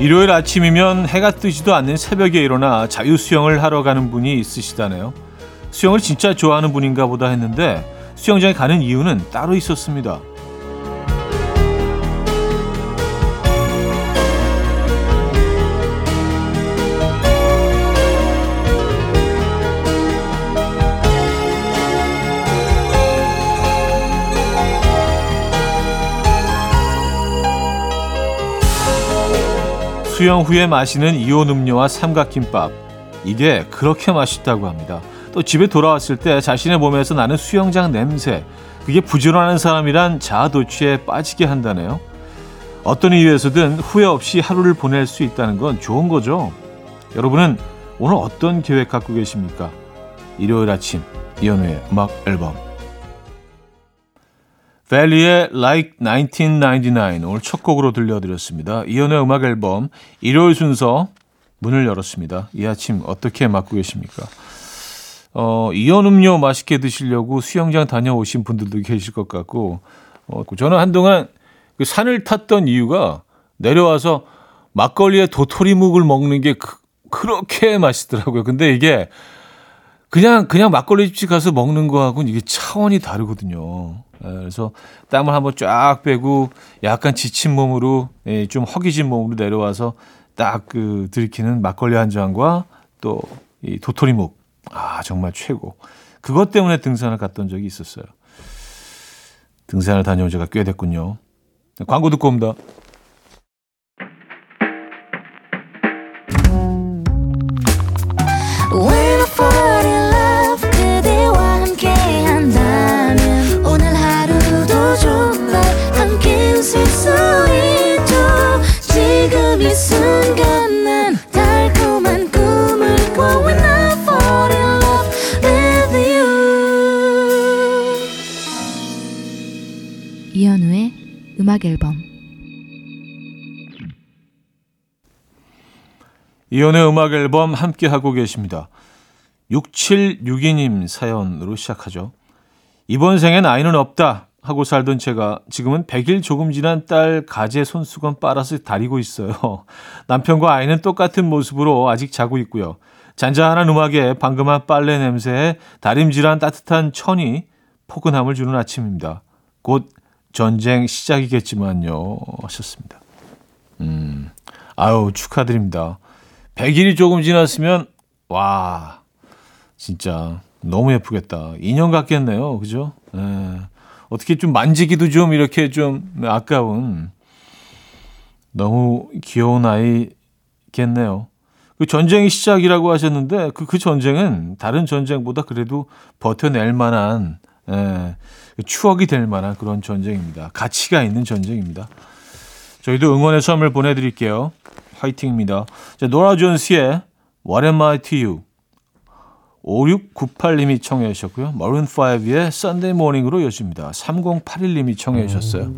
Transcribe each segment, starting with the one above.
일요일 아침이면 해가 뜨지도 않는 새벽에 일어나 자유 수영을 하러 가는 분이 있으시다네요. 수영을 진짜 좋아하는 분인가 보다 했는데 수영장에 가는 이유는 따로 있었습니다. 수영 후에 마시는 이온 음료와 삼각김밥. 이게 그렇게 맛있다고 합니다. 또 집에 돌아왔을 때 자신의 몸에서 나는 수영장 냄새. 그게 부지런한 사람이란 자아도취에 빠지게 한다네요. 어떤 이유에서든 후회 없이 하루를 보낼 수 있다는 건 좋은 거죠. 여러분은 오늘 어떤 계획 갖고 계십니까? 일요일 아침 이연우의 음악 앨범 벨리의 Like 1999 오늘 첫 곡으로 들려드렸습니다. 이연의 음악 앨범 일요일 순서 문을 열었습니다. 이 아침 어떻게 맞고 계십니까? 어, 이온 음료 맛있게 드시려고 수영장 다녀오신 분들도 계실 것 같고 어, 저는 한동안 그 산을 탔던 이유가 내려와서 막걸리에 도토리묵을 먹는 게 그, 그렇게 맛있더라고요. 근데 이게 그냥 그냥 막걸리 집집 가서 먹는 거하고는 이게 차원이 다르거든요. 예, 그래서 땀을 한번 쫙 빼고 약간 지친 몸으로 예, 좀 허기진 몸으로 내려와서 딱 그 들이키는 막걸리 한 잔과 또 이 도토리묵 아 정말 최고. 그것 때문에 등산을 갔던 적이 있었어요. 등산을 다녀온 지가 꽤 됐군요. 광고 듣고 옵니다. 음악 앨범 이연의 음악 앨범 함께 하고 계십니다. 6762님 사연으로 시작하죠. 이번 생엔 아이는 없다 하고 살던 제가 지금은 100일 조금 지난 딸 가재 손수건 빨아서 다리고 있어요. 남편과 아이는 똑같은 모습으로 아직 자고 있고요. 잔잔한 음악에 방금한 빨래 냄새에 다림질한 따뜻한 천이 포근함을 주는 아침입니다. 곧 전쟁 시작이겠지만요. 하셨습니다. 음, 아유, 축하드립니다. 100일이 조금 지났으면, 와, 진짜 너무 예쁘겠다. 인형 같겠네요. 그죠? 에, 예. 어떻게 좀 만지기도 좀 이렇게 좀 아까운, 너무 귀여운 아이겠네요. 그 전쟁이 시작이라고 하셨는데, 그, 그 전쟁은 다른 전쟁보다 그래도 버텨낼 만한, 에, 예, 추억이 될 만한 그런 전쟁입니다. 가치가 있는 전쟁입니다. 저희도 응원의 선물 보내드릴게요. 화이팅입니다. 자, 노라 존스의 What Am I To You 5698님이 청해 주셨고요. 머른5의 Sunday Morning으로 여집니다. 3081님이 청해 주셨어요.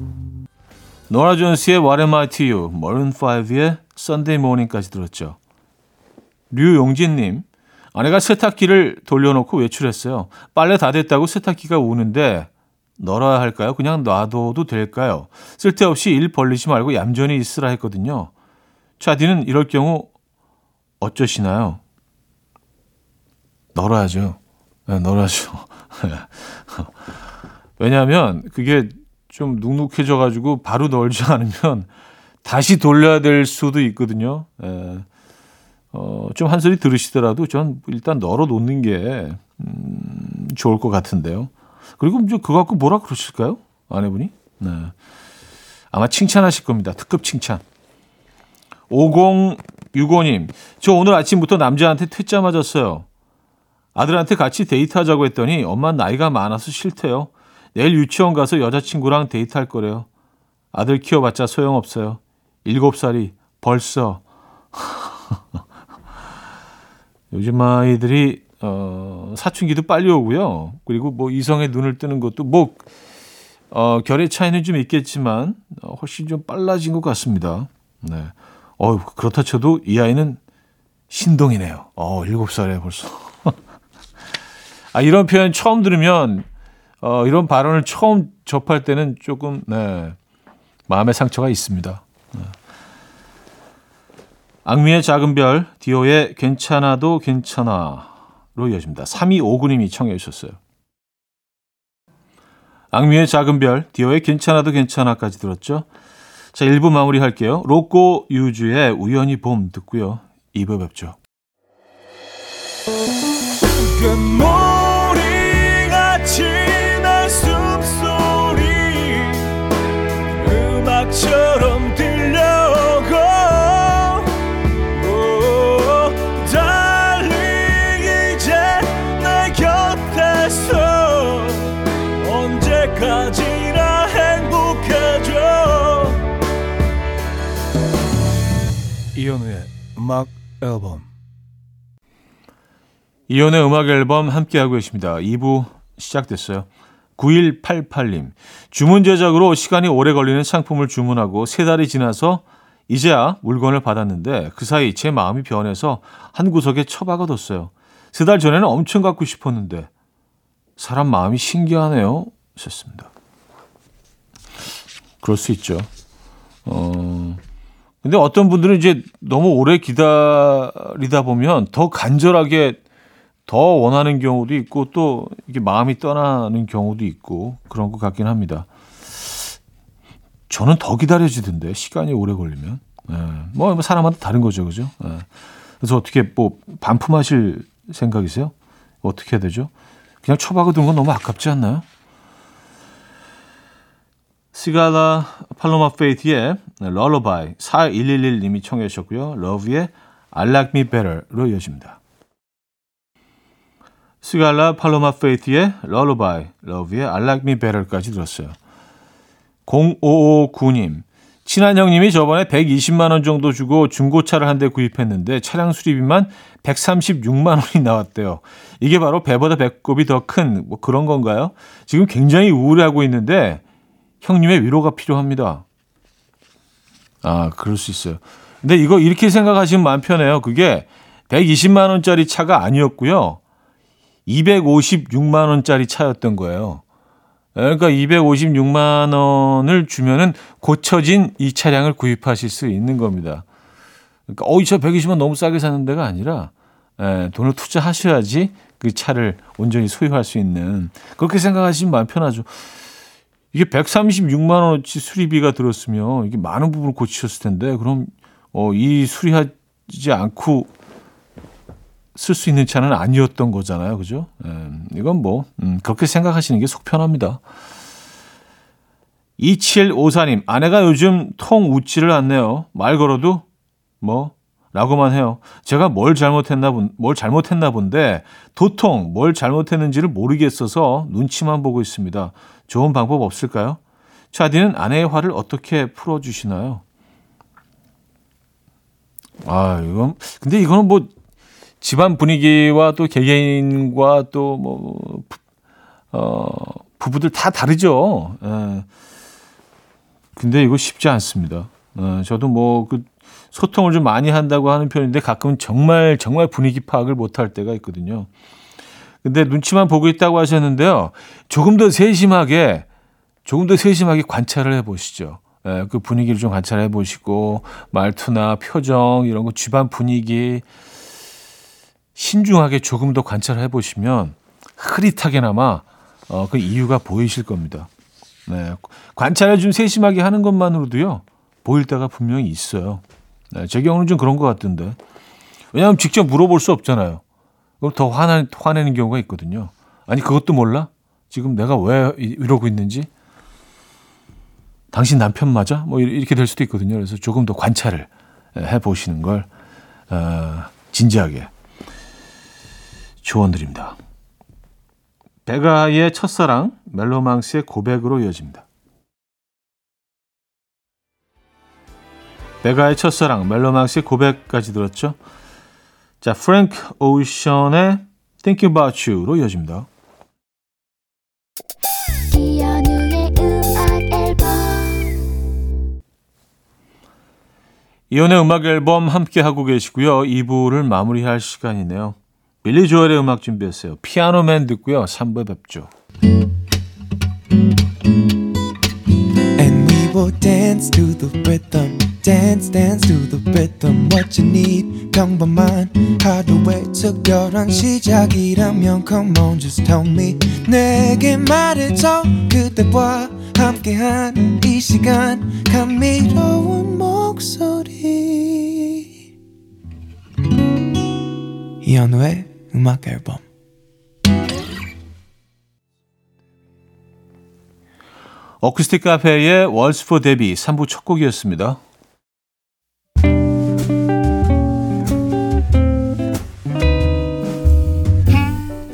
노라 존스의 What Am I To You, 머른5의 Sunday Morning까지 들었죠. 류용진님, 아내가 세탁기를 돌려놓고 외출했어요. 빨래 다 됐다고 세탁기가 우는데 널어야 할까요? 그냥 놔둬도 될까요? 쓸데없이 일 벌리지 말고 얌전히 있으라 했거든요. 차디는 이럴 경우 어쩌시나요? 널어야죠. 네, 널어야죠. 왜냐하면 그게 좀 눅눅해져가지고 바로 널지 않으면 다시 돌려야 될 수도 있거든요. 예. 어, 좀 한 소리 들으시더라도 전 일단 널어 놓는 게 음, 좋을 것 같은데요. 그리고 이제 그거 갖고 뭐라 그러실까요? 아내분이? 네. 아마 칭찬하실 겁니다. 특급 칭찬. 5065님, 저 오늘 아침부터 남자한테 퇴짜 맞았어요. 아들한테 같이 데이트하자고 했더니 엄마 나이가 많아서 싫대요. 내일 유치원 가서 여자친구랑 데이트할 거래요. 아들 키워봤자 소용없어요. 7살이 벌써. 요즘 아이들이 어, 사춘기도 빨리 오고요. 그리고 뭐 이성의 눈을 뜨는 것도 뭐 어, 결의 차이는 좀 있겠지만 어, 훨씬 좀 빨라진 것 같습니다. 네. 어, 그렇다 쳐도 이 아이는 신동이네요. 어, 7살에 벌써. 아, 이런 표현 처음 들으면 어, 이런 발언을 처음 접할 때는 조금 네. 마음의 상처가 있습니다. 네. 악미의 작은 별, 디오의 괜찮아도 괜찮아로 이어집니다. 3259님이 청해 주셨어요. 악미의 작은 별, 디오의 괜찮아도 괜찮아까지 들었죠. 자, 1부 마무리할게요. 로꼬 유주의 우연히 봄 듣고요. 2부 뵙죠. 이현우의 음악 앨범 이연의 음악 앨범 함께하고 계십니다. 2부 시작됐어요. 9188님. 주문 제작으로 시간이 오래 걸리는 상품을 주문하고 세 달이 지나서 이제야 물건을 받았는데 그 사이 제 마음이 변해서 한 구석에 처박아뒀어요. 세 달 전에는 엄청 갖고 싶었는데 사람 마음이 신기하네요. 하셨습니다. 그럴 수 있죠. 어, 근데 어떤 분들은 이제 너무 오래 기다리다 보면 더 간절하게 더 원하는 경우도 있고 또 이게 마음이 떠나는 경우도 있고 그런 것 같긴 합니다. 저는 더 기다려지던데 시간이 오래 걸리면 예. 뭐 사람마다 다른 거죠, 그죠? 예. 그래서 어떻게 뭐 반품하실 생각이세요? 어떻게 해야 되죠? 그냥 처박아 둔건 너무 아깝지 않나요? 시갈라 팔로마 페이스의 Lullaby 4111님이 청해 주셨고요. Lauv의 I Like Me Better로 이어집니다. 시갈라 팔로마 페이스의 Lullaby, Lauv의 I Like Me Better까지 들었어요. 0559님, 친한 형님이 저번에 120만 원 정도 주고 중고차를 한 대 구입했는데 차량 수리비만 136만 원이 나왔대요. 이게 바로 배보다 배꼽이 더 큰 뭐 그런 건가요? 지금 굉장히 우울해하고 있는데 형님의 위로가 필요합니다. 아, 그럴 수 있어요. 근데 이거 이렇게 생각하시면 마음 편해요. 그게 120만 원짜리 차가 아니었고요. 256만 원짜리 차였던 거예요. 그러니까 256만 원을 주면은 고쳐진 이 차량을 구입하실 수 있는 겁니다. 그러니까 어, 이 차 120만 너무 싸게 사는 데가 아니라 에, 돈을 투자하셔야지 그 차를 온전히 소유할 수 있는 그렇게 생각하시면 마음 편하죠. 이게 136만 원어치 수리비가 들었으면 이게 많은 부분을 고치셨을 텐데 그럼 어, 이 수리하지 않고 쓸 수 있는 차는 아니었던 거잖아요. 그죠? 예, 이건 뭐, 음, 그렇게 생각하시는 게 속 편합니다. 2754님, 아내가 요즘 통 웃지를 않네요. 말 걸어도 뭐, 라고만 해요. 제가 뭘 잘못했나 본, 뭘 잘못했나 본데, 도통 뭘 잘못했는지를 모르겠어서 눈치만 보고 있습니다. 좋은 방법 없을까요? 차디는 아내의 화를 어떻게 풀어주시나요? 아, 이건, 근데 이거는 뭐, 집안 분위기와 또 개개인과 또 뭐, 어, 부부들 다 다르죠. 예. 근데 이거 쉽지 않습니다. 예, 저도 뭐, 그, 소통을 좀 많이 한다고 하는 편인데 가끔 정말, 정말 분위기 파악을 못할 때가 있거든요. 근데 눈치만 보고 있다고 하셨는데요. 조금 더 세심하게, 조금 더 세심하게 관찰을 해 보시죠. 예, 그 분위기를 좀 관찰해 보시고, 말투나 표정, 이런 거, 집안 분위기, 신중하게 조금 더 관찰해 보시면 흐릿하게나마 어, 그 이유가 보이실 겁니다. 네, 관찰을 좀 세심하게 하는 것만으로도요 보일 때가 분명히 있어요. 네, 제 경우는 좀 그런 것 같던데 왜냐하면 직접 물어볼 수 없잖아요. 그럼 더 화나, 화내는 경우가 있거든요. 아니 그것도 몰라? 지금 내가 왜 이러고 있는지? 당신 남편 맞아? 뭐 이렇게 될 수도 있거든요. 그래서 조금 더 관찰을 해 보시는 걸 어, 진지하게 조언드립니다. 베가의 첫사랑, 멜로망스의 고백으로 이어집니다. 베가의 첫사랑, 멜로망스의 고백까지 들었죠. 자, 프랭크 오션의 Thinking About You로 이어집니다. 이현우의 음악 앨범 이혼의 음악 앨범 함께 하고 계시고요. 2부를 마무리할 시간이네요. 빌리 조엘의 음악 준비했어요. 피아노맨 듣고요. 3부 뵙죠. And we people dance to the rhythm dance dance to the rhythm what you need. 평범한 하루의 특별한 시작이라면 come on just tell me. 내게 말해줘 그대와 함께한 이 시간. 감미로운 목소리. 이현우의 음악 앨범. 어쿠스틱 카페의 월스 포 데뷔 3부 첫 곡이었습니다.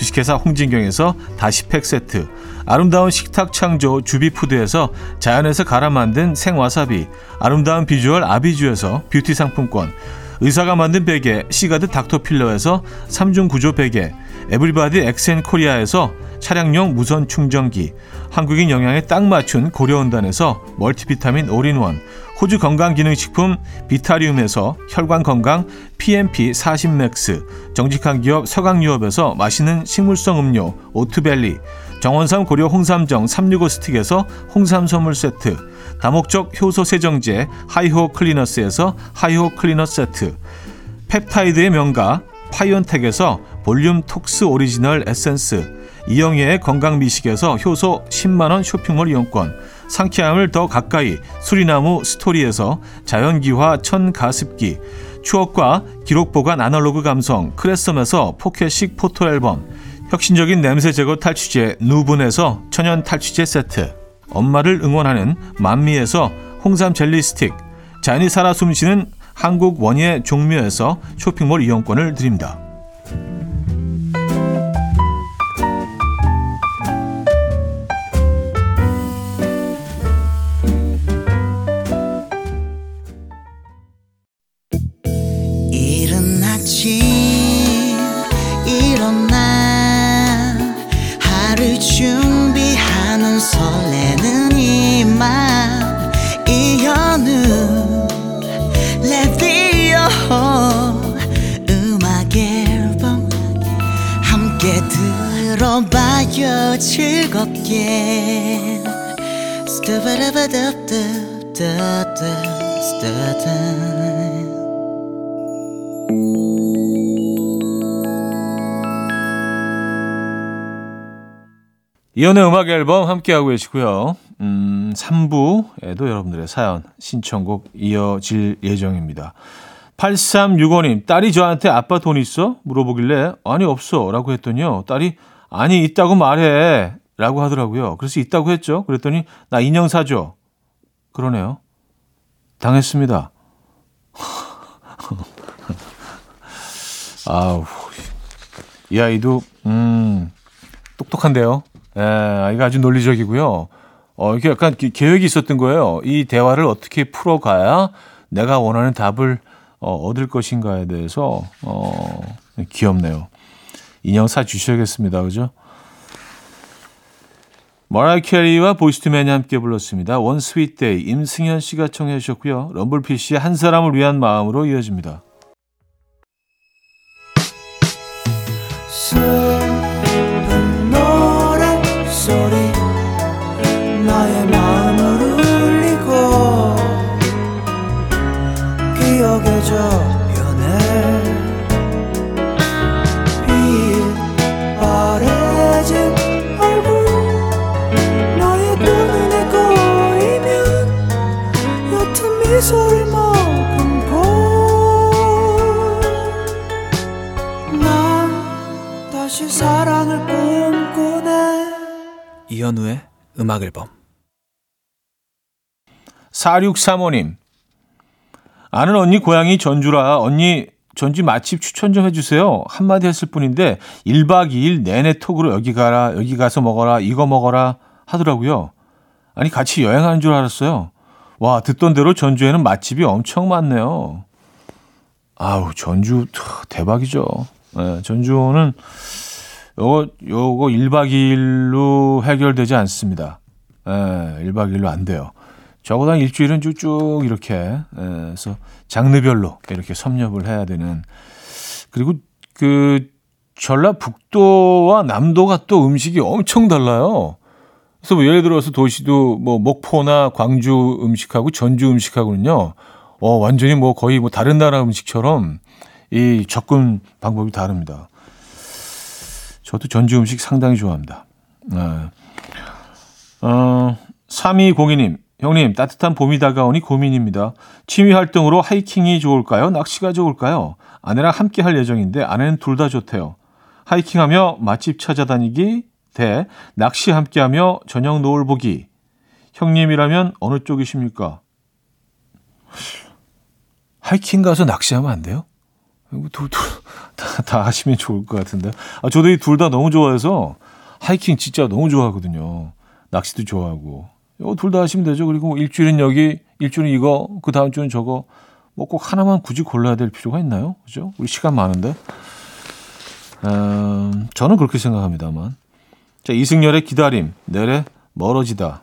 주식회사 홍진경에서 다시팩 세트, 아름다운 식탁 창조 주비푸드에서 자연에서 갈아 만든 생와사비, 아름다운 비주얼 아비주에서 뷰티 상품권, 의사가 만든 베개 시가드 닥터필러에서 3중 구조 베개, 에브리바디 엑센 코리아에서 차량용 무선 충전기, 한국인 영양에 딱 맞춘 고려원단에서 멀티비타민 올인원, 호주 건강기능식품 비타리움에서 혈관건강 PMP 40맥스, 정직한 기업 서강유업에서 맛있는 식물성 음료 오트벨리, 정원삼 고려 홍삼정 365 스틱에서 홍삼 선물 세트, 다목적 효소 세정제 하이호 클리너스에서 하이호 클리너 세트, 펩타이드의 명가 파이온텍에서 볼륨 톡스 오리지널 에센스, 이영애의 건강 미식에서 효소 10만원 쇼핑몰 이용권, 상쾌함을 더 가까이 수리나무 스토리에서 자연기화 천가습기, 추억과 기록 보관 아날로그 감성 크레썸에서 포켓식 포토 앨범, 혁신적인 냄새 제거 탈취제 누분에서 천연 탈취제 세트, 엄마를 응원하는 만미에서 홍삼 젤리 스틱, 자연이 살아 숨쉬는 한국 원예 종묘에서 쇼핑몰 이용권을 드립니다. 들어봐요 즐겁게 스타바라바답답답답답 이연의 음악 앨범 함께하고 계시고요. 음, 3부에도 여러분들의 사연, 신청곡 이어질 예정입니다. 8365님, 딸이 저한테 아빠 돈 있어? 물어보길래, 아니, 없어. 라고 했더니요. 딸이, 아니, 있다고 말해. 라고 하더라고요. 그래서 있다고 했죠. 그랬더니, 나 인형 사줘. 그러네요. 당했습니다. 아우, 이 아이도, 음, 똑똑한데요. 예, 아이가 아주 논리적이고요. 어, 이게 약간 기- 계획이 있었던 거예요. 이 대화를 어떻게 풀어가야 내가 원하는 답을 어, 얻을 것인가에 대해서 어, 귀엽네요. 인형 사 주셔야겠습니다. 그죠? 머라이 캐리와 보이스투맨이 함께 불렀습니다. One Sweet Day 임승현 씨가 청해 주셨고요. 럼블피쉬의 한 사람을 위한 마음으로 이어집니다. 이현우의 음악 앨범 4635님. 아는 언니 고향이 전주라 언니 전주 맛집 추천 좀 해주세요. 한마디 했을 뿐인데 1박 2일 내내 톡으로 여기 가라 여기 가서 먹어라 이거 먹어라 하더라고요. 아니 같이 여행하는 줄 알았어요. 와 듣던 대로 전주에는 맛집이 엄청 많네요. 아우 전주 트, 대박이죠. 예, 전주는 요거 요거 1박 2일로 해결되지 않습니다. 예, 1박 2일로 안 돼요. 적어도 한 일주일은 쭉쭉 이렇게 예, 해서 장르별로 이렇게 섭렵을 해야 되는 그리고 그 전라북도와 남도가 또 음식이 엄청 달라요. 그래서 뭐 예를 들어서 도시도 뭐 목포나 광주 음식하고 전주 음식하고는요. 어 완전히 뭐 거의 뭐 다른 나라 음식처럼 이 접근 방법이 다릅니다. 저도 전주 음식 상당히 좋아합니다. 네. 어, 3202님, 형님, 따뜻한 봄이 다가오니 고민입니다. 취미 활동으로 하이킹이 좋을까요? 낚시가 좋을까요? 아내랑 함께 할 예정인데 아내는 둘 다 좋대요. 하이킹하며 맛집 찾아다니기 대 낚시 함께하며 저녁 노을 보기. 형님이라면 어느 쪽이십니까? 하이킹 가서 낚시하면 안 돼요? 둘, 둘, 다, 다 하시면 좋을 것 같은데. 아, 저도 이 둘 다 너무 좋아해서 하이킹 진짜 너무 좋아하거든요. 낚시도 좋아하고. 이거 둘 다 하시면 되죠. 그리고 뭐 일주일은 여기, 일주일은 이거, 그 다음 주는 저거. 뭐 꼭 하나만 굳이 골라야 될 필요가 있나요? 그죠? 우리 시간 많은데. 음, 저는 그렇게 생각합니다만. 자, 이승열의 기다림, 내래 멀어지다.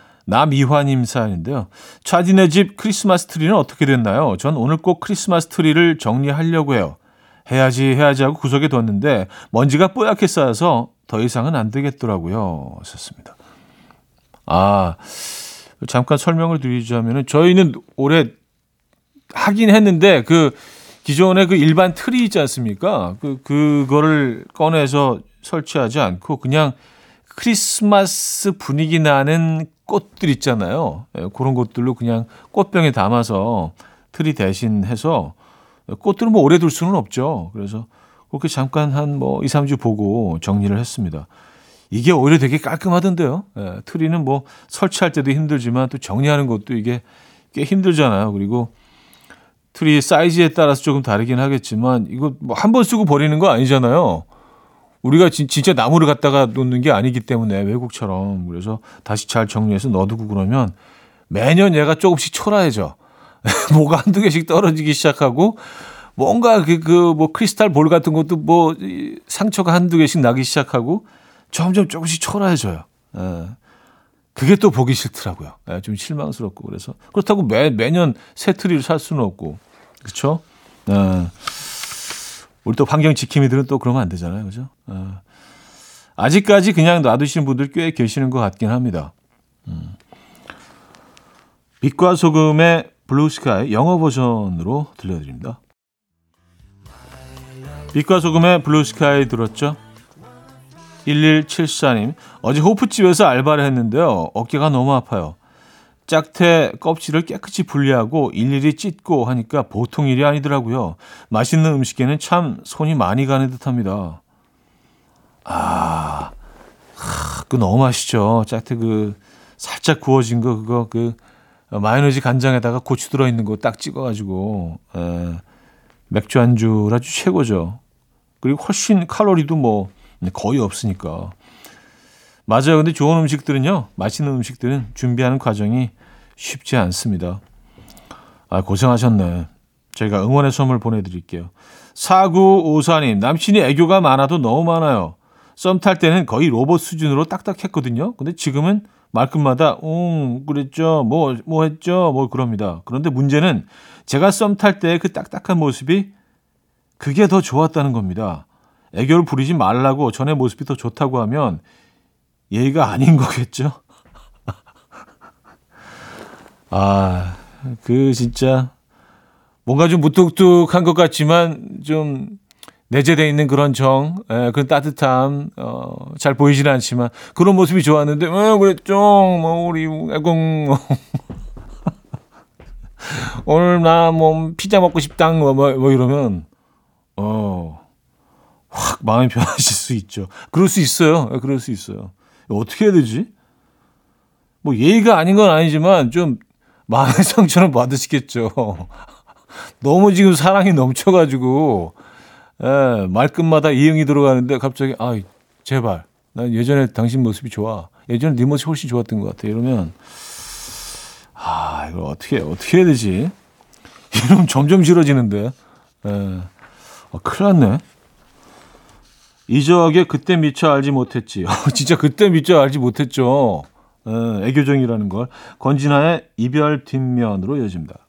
남이화님 사연인데요. 차디네 집 크리스마스 트리는 어떻게 됐나요? 전 오늘 꼭 크리스마스 트리를 정리하려고 해요. 해야지 해야지 하고 구석에 뒀는데 먼지가 뽀얗게 쌓여서 더 이상은 안 되겠더라고요. 하셨습니다. 아, 잠깐 설명을 드리자면은 저희는 올해 하긴 했는데 그 기존의 그 일반 트리 있지 않습니까? 그 그거를 꺼내서 설치하지 않고 그냥 크리스마스 분위기 나는 꽃들 있잖아요. 예, 그런 것들로 그냥 꽃병에 담아서 트리 대신 해서 꽃들은 뭐 오래 둘 수는 없죠. 그래서 그렇게 잠깐 한 뭐 2, 3주 보고 정리를 했습니다. 이게 오히려 되게 깔끔하던데요. 예, 트리는 뭐 설치할 때도 힘들지만 또 정리하는 것도 이게 꽤 힘들잖아요. 그리고 트리 사이즈에 따라서 조금 다르긴 하겠지만 이거 뭐 한 번 쓰고 버리는 거 아니잖아요. 우리가 진, 진짜 나무를 갖다가 놓는 게 아니기 때문에 외국처럼 그래서 다시 잘 정리해서 넣어두고 그러면 매년 얘가 조금씩 초라해져. 뭐가 한두 개씩 떨어지기 시작하고 뭔가 그 그 뭐 크리스탈 볼 같은 것도 뭐이 상처가 한두 개씩 나기 시작하고 점점 조금씩 초라해져요. 예. 그게 또 보기 싫더라고요. 예, 좀 실망스럽고 그래서 그렇다고 매 매년 새 트리를 살 수는 없고 그렇죠? 예. 우리 또 환경 지킴이들은 또 그러면 안 되잖아요, 그죠? 어. 아직까지 그냥 놔두시는 분들 꽤 계시는 것 같긴 합니다. 음. 빛과 소금의 Blue Sky 영어 버전으로 들려드립니다. 빛과 소금의 Blue Sky 들었죠? 1174님, 어제 호프집에서 알바를 했는데요. 어깨가 너무 아파요. 짝태 껍질을 깨끗이 분리하고 일일이 찢고 하니까 보통 일이 아니더라고요. 맛있는 음식에는 참 손이 많이 가는 듯합니다. 아, 하, 그 너무 맛있죠. 짝태 그 살짝 구워진 거 그거 그 마요네즈 간장에다가 고추 들어 있는 거 딱 찍어가지고 에, 맥주 안주라 아주 최고죠. 그리고 훨씬 칼로리도 뭐 거의 없으니까. 맞아요. 근데 좋은 음식들은요, 맛있는 음식들은 준비하는 과정이 쉽지 않습니다. 아, 고생하셨네. 저희가 응원의 선물 보내드릴게요. 4954님, 남친이 애교가 많아도 너무 많아요. 썸 탈 때는 거의 로봇 수준으로 딱딱했거든요. 근데 지금은 말끝마다, 응, 그랬죠. 뭐, 뭐 했죠. 뭐 그럽니다. 그런데 문제는 제가 썸 탈 때 그 딱딱한 모습이 그게 더 좋았다는 겁니다. 애교를 부리지 말라고 전의 모습이 더 좋다고 하면 예의가 아닌 거겠죠? 아, 그 진짜 뭔가 좀 무뚝뚝한 것 같지만 좀 내재되어 있는 그런 정, 에, 그런 따뜻함, 어, 잘 보이지는 않지만 그런 모습이 좋았는데, 어, 그랬죠. 뭐, 우리 애공, 뭐. 오늘 나 뭐 피자 먹고 싶당, 뭐, 뭐, 뭐 이러면, 어, 확 마음이 변하실 수 있죠. 그럴 수 있어요. 예, 그럴 수 있어요. 어떻게 해야 되지? 뭐 예의가 아닌 건 아니지만 좀 마음의 상처는 받으시겠죠. 너무 지금 사랑이 넘쳐가지고 예, 말끝마다 이응이 들어가는데 갑자기 아 제발 난 예전에 당신 모습이 좋아. 예전에 네 모습이 훨씬 좋았던 것 같아. 이러면 아 이걸 어떻게 어떻게 해야 되지? 이러면 점점 싫어지는데. 예. 아, 큰일 났네. 이적의 그때 미처 알지 못했지. 진짜 그때 미처 알지 못했죠. 예, 애교정이라는 걸. 권진아의 이별 뒷면으로 이어집니다.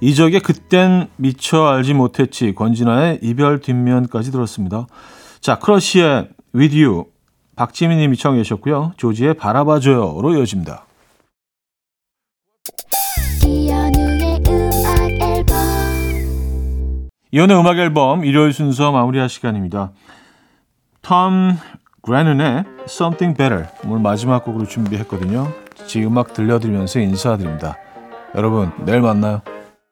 이적의 그땐 미처 알지 못했지. 권진아의 이별 뒷면까지 들었습니다. 자, 크러쉬의 With You. 박지민 님이 청해 주셨고요. 조지의 바라봐줘요로 이어집니다. 이혼의 음악 앨범 일요일 순서 마무리할 시간입니다. 톰 그레넌의 Something Better 오늘 마지막 곡으로 준비했거든요. 지 음악 들려드리면서 인사드립니다. 여러분 내일 만나요.